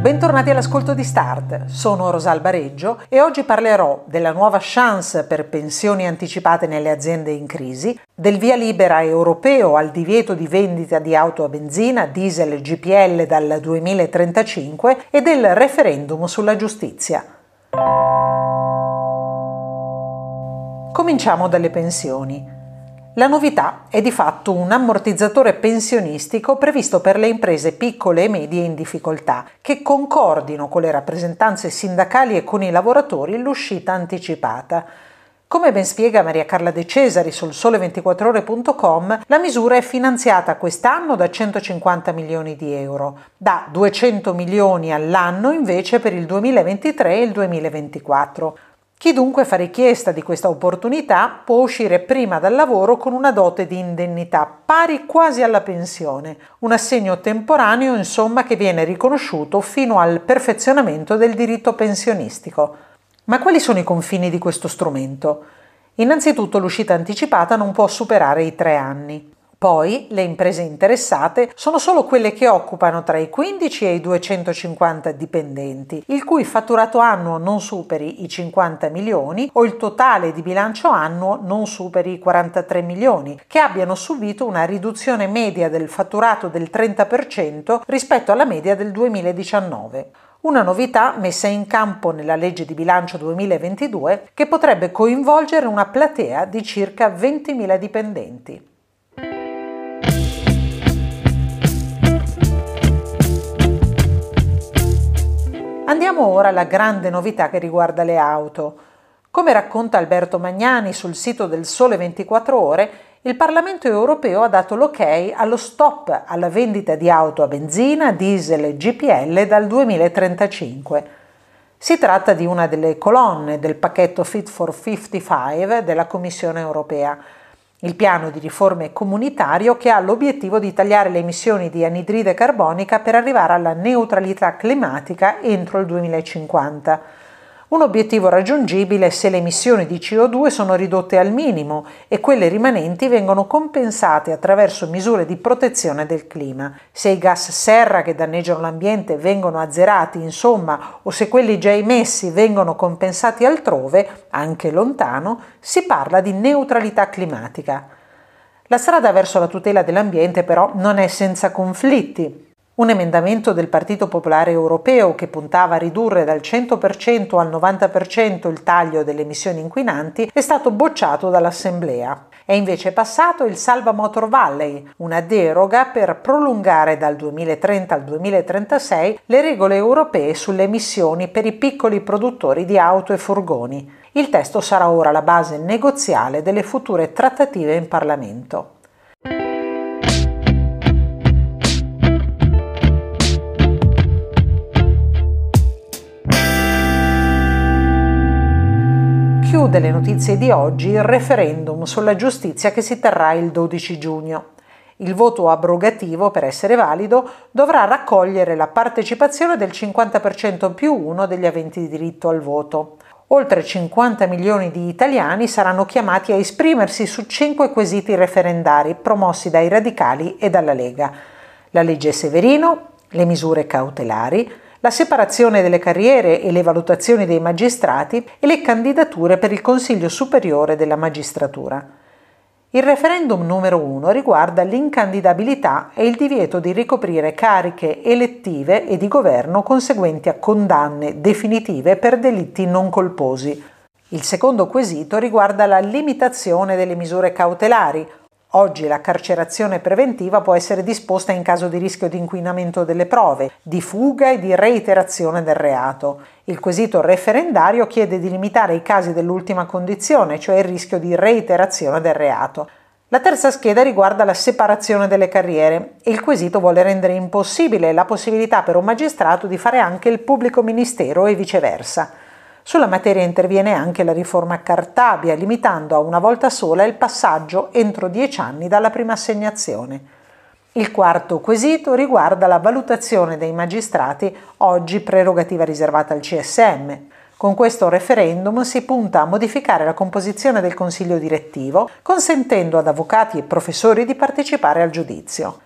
Bentornati all'ascolto di Start, sono Rosalba Reggio e oggi parlerò della nuova chance per pensioni anticipate nelle aziende in crisi, del via libera europeo al divieto di vendita di auto a benzina, diesel e GPL dal 2035 e del referendum sulla giustizia. Cominciamo dalle pensioni. La novità è di fatto un ammortizzatore pensionistico previsto per le imprese piccole e medie in difficoltà, che concordino con le rappresentanze sindacali e con i lavoratori l'uscita anticipata. Come ben spiega Maria Carla De Cesari sul sole24ore.com, la misura è finanziata quest'anno da 150 milioni di euro, da 200 milioni all'anno invece per il 2023 e il 2024. Chi dunque fa richiesta di questa opportunità può uscire prima dal lavoro con una dote di indennità pari quasi alla pensione, un assegno temporaneo insomma che viene riconosciuto fino al perfezionamento del diritto pensionistico. Ma quali sono i confini di questo strumento? Innanzitutto l'uscita anticipata non può superare i tre anni. Poi le imprese interessate sono solo quelle che occupano tra i 15 e i 250 dipendenti, il cui fatturato annuo non superi i 50 milioni o il totale di bilancio annuo non superi i 43 milioni, che abbiano subito una riduzione media del fatturato del 30% rispetto alla media del 2019. Una novità messa in campo nella legge di bilancio 2022 che potrebbe coinvolgere una platea di circa 20.000 dipendenti. Andiamo ora alla grande novità che riguarda le auto. Come racconta Alberto Magnani sul sito del Sole 24 Ore, il Parlamento europeo ha dato l'ok allo stop alla vendita di auto a benzina, diesel e GPL dal 2035. Si tratta di una delle colonne del pacchetto Fit for 55 della Commissione europea il piano di riforme comunitario che ha l'obiettivo di tagliare le emissioni di anidride carbonica per arrivare alla neutralità climatica entro il 2050 un obiettivo raggiungibile se le emissioni di CO2 sono ridotte al minimo e quelle rimanenti vengono compensate attraverso misure di protezione del clima. Se i gas serra che danneggiano l'ambiente vengono azzerati, insomma, o se quelli già emessi vengono compensati altrove, anche lontano, si parla di neutralità climatica. La strada verso la tutela dell'ambiente però non è senza conflitti. Un emendamento del Partito Popolare Europeo che puntava a ridurre dal 100% al 90% il taglio delle emissioni inquinanti è stato bocciato dall'Assemblea. È invece passato il Salva Motor Valley, una deroga per prolungare dal 2030 al 2036 le regole europee sulle emissioni per i piccoli produttori di auto e furgoni. Il testo sarà ora la base negoziale delle future trattative in Parlamento. Chiude le notizie di oggi il referendum sulla giustizia che si terrà il 12 giugno. Il voto abrogativo, per essere valido, dovrà raccogliere la partecipazione del 50% più uno degli aventi diritto al voto. Oltre 50 milioni di italiani saranno chiamati a esprimersi su cinque quesiti referendari promossi dai radicali e dalla Lega. La legge Severino, le misure cautelari, la separazione delle carriere e le valutazioni dei magistrati e le candidature per il Consiglio Superiore della Magistratura. Il referendum numero uno riguarda l'incandidabilità e il divieto di ricoprire cariche elettive e di governo conseguenti a condanne definitive per delitti non colposi. Il secondo quesito riguarda la limitazione delle misure cautelari, Oggi la carcerazione preventiva può essere disposta in caso di rischio di inquinamento delle prove, di fuga e di reiterazione del reato. Il quesito referendario chiede di limitare i casi dell'ultima condizione, cioè il rischio di reiterazione del reato. La terza scheda riguarda la separazione delle carriere. Il quesito vuole rendere impossibile la possibilità per un magistrato di fare anche il pubblico ministero e viceversa. Sulla materia interviene anche la riforma Cartabia, limitando a una volta sola il passaggio entro dieci anni dalla prima assegnazione. Il quarto quesito riguarda la valutazione dei magistrati, oggi prerogativa riservata al CSM. Con questo referendum si punta a modificare la composizione del consiglio direttivo, consentendo ad avvocati e professori di partecipare al giudizio.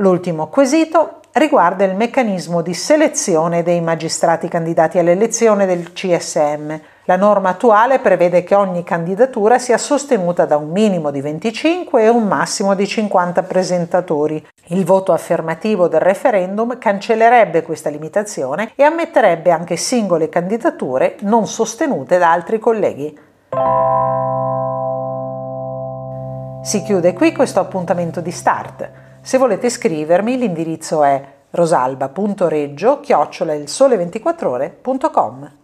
L'ultimo quesito riguarda il meccanismo di selezione dei magistrati candidati all'elezione del CSM. La norma attuale prevede che ogni candidatura sia sostenuta da un minimo di 25 e un massimo di 50 presentatori. Il voto affermativo del referendum cancellerebbe questa limitazione e ammetterebbe anche singole candidature non sostenute da altri colleghi. Si chiude qui questo appuntamento di start. Se volete scrivermi l'indirizzo è rosalba.reggio-il sole24ore.com